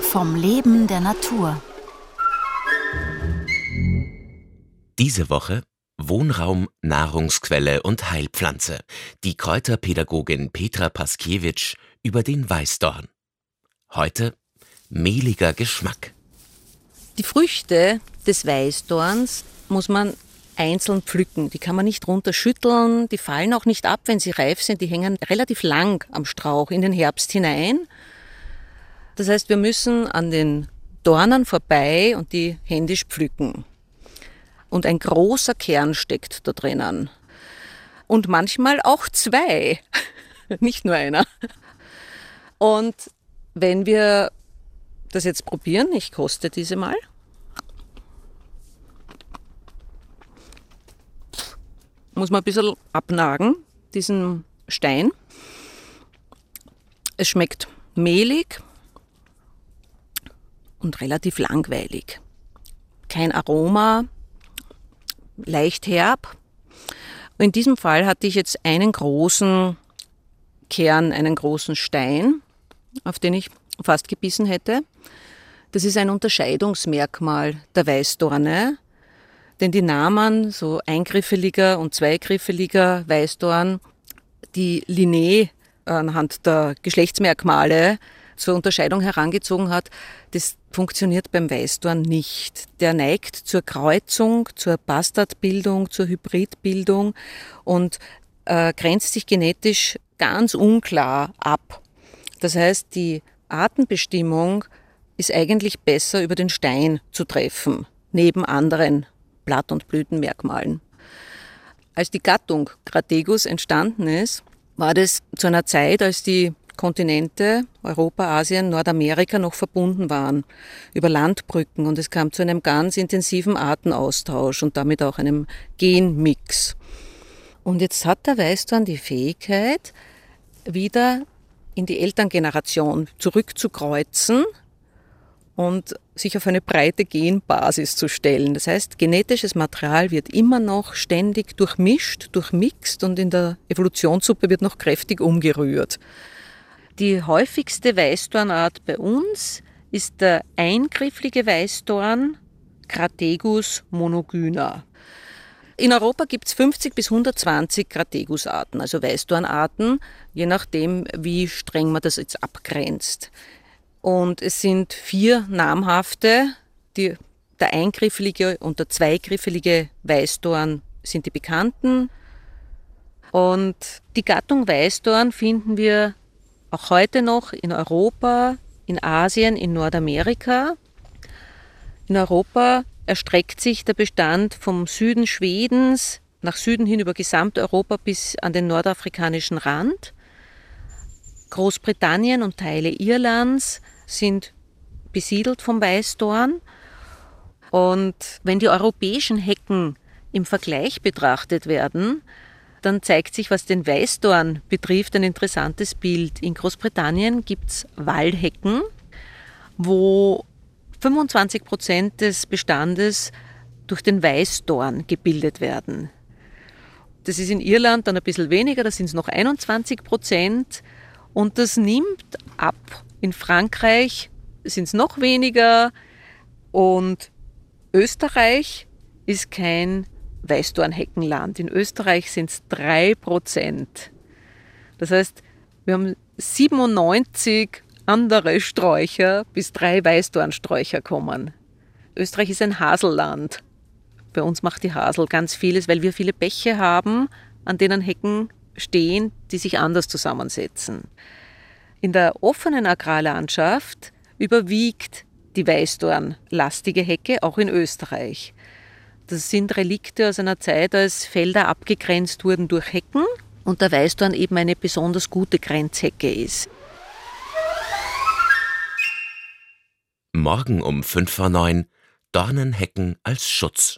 Vom Leben der Natur. Diese Woche Wohnraum, Nahrungsquelle und Heilpflanze. Die Kräuterpädagogin Petra Paskiewicz über den Weißdorn. Heute mehliger Geschmack. Die Früchte des Weißdorns muss man einzeln pflücken. Die kann man nicht runterschütteln, die fallen auch nicht ab, wenn sie reif sind. Die hängen relativ lang am Strauch in den Herbst hinein. Das heißt, wir müssen an den Dornen vorbei und die händisch pflücken. Und ein großer Kern steckt da drinnen. Und manchmal auch zwei, nicht nur einer. Und wenn wir das jetzt probieren, ich koste diese mal. Muss man ein bisschen abnagen, diesen Stein. Es schmeckt mehlig und relativ langweilig. Kein Aroma, leicht herb. In diesem Fall hatte ich jetzt einen großen Kern, einen großen Stein, auf den ich fast gebissen hätte. Das ist ein Unterscheidungsmerkmal der Weißdorne, denn die Namen, so eingriffeliger und zweigriffeliger Weißdorn, die Linné anhand der Geschlechtsmerkmale zur Unterscheidung herangezogen hat, das funktioniert beim Weißdorn nicht. Der neigt zur Kreuzung, zur Bastardbildung, zur Hybridbildung und äh, grenzt sich genetisch ganz unklar ab. Das heißt, die Artenbestimmung ist eigentlich besser über den Stein zu treffen, neben anderen Blatt- und Blütenmerkmalen. Als die Gattung Grategus entstanden ist, war das zu einer Zeit, als die Kontinente, Europa, Asien, Nordamerika noch verbunden waren über Landbrücken und es kam zu einem ganz intensiven Artenaustausch und damit auch einem Genmix. Und jetzt hat der Weißdorn die Fähigkeit, wieder in die Elterngeneration zurückzukreuzen und sich auf eine breite Genbasis zu stellen. Das heißt, genetisches Material wird immer noch ständig durchmischt, durchmixt und in der Evolutionssuppe wird noch kräftig umgerührt. Die häufigste Weißdornart bei uns ist der eingrifflige Weißdorn Crategus monogyna. In Europa gibt es 50 bis 120 Crategus-Arten, also Weißdornarten, je nachdem, wie streng man das jetzt abgrenzt. Und es sind vier namhafte, die, der eingriffelige und der zweigriffelige Weißdorn sind die bekannten. Und die Gattung Weißdorn finden wir auch heute noch in Europa, in Asien, in Nordamerika. In Europa erstreckt sich der Bestand vom Süden Schwedens nach Süden hin über Gesamteuropa bis an den nordafrikanischen Rand. Großbritannien und Teile Irlands sind besiedelt vom Weißdorn. Und wenn die europäischen Hecken im Vergleich betrachtet werden, dann zeigt sich, was den Weißdorn betrifft, ein interessantes Bild. In Großbritannien gibt es Wallhecken, wo 25 Prozent des Bestandes durch den Weißdorn gebildet werden. Das ist in Irland dann ein bisschen weniger, da sind es noch 21 Prozent. Und das nimmt ab. In Frankreich sind es noch weniger. Und Österreich ist kein Weißdornheckenland. In Österreich sind es 3 Prozent. Das heißt, wir haben 97 andere Sträucher, bis drei Weißdornsträucher kommen. Österreich ist ein Haselland. Bei uns macht die Hasel ganz vieles, weil wir viele Bäche haben, an denen Hecken stehen, die sich anders zusammensetzen. In der offenen Agrarlandschaft überwiegt die Weißdornlastige Hecke auch in Österreich. Das sind Relikte aus einer Zeit, als Felder abgegrenzt wurden durch Hecken und der Weißdorn eben eine besonders gute Grenzhecke ist. Morgen um 5 vor 9 Dornenhecken als Schutz.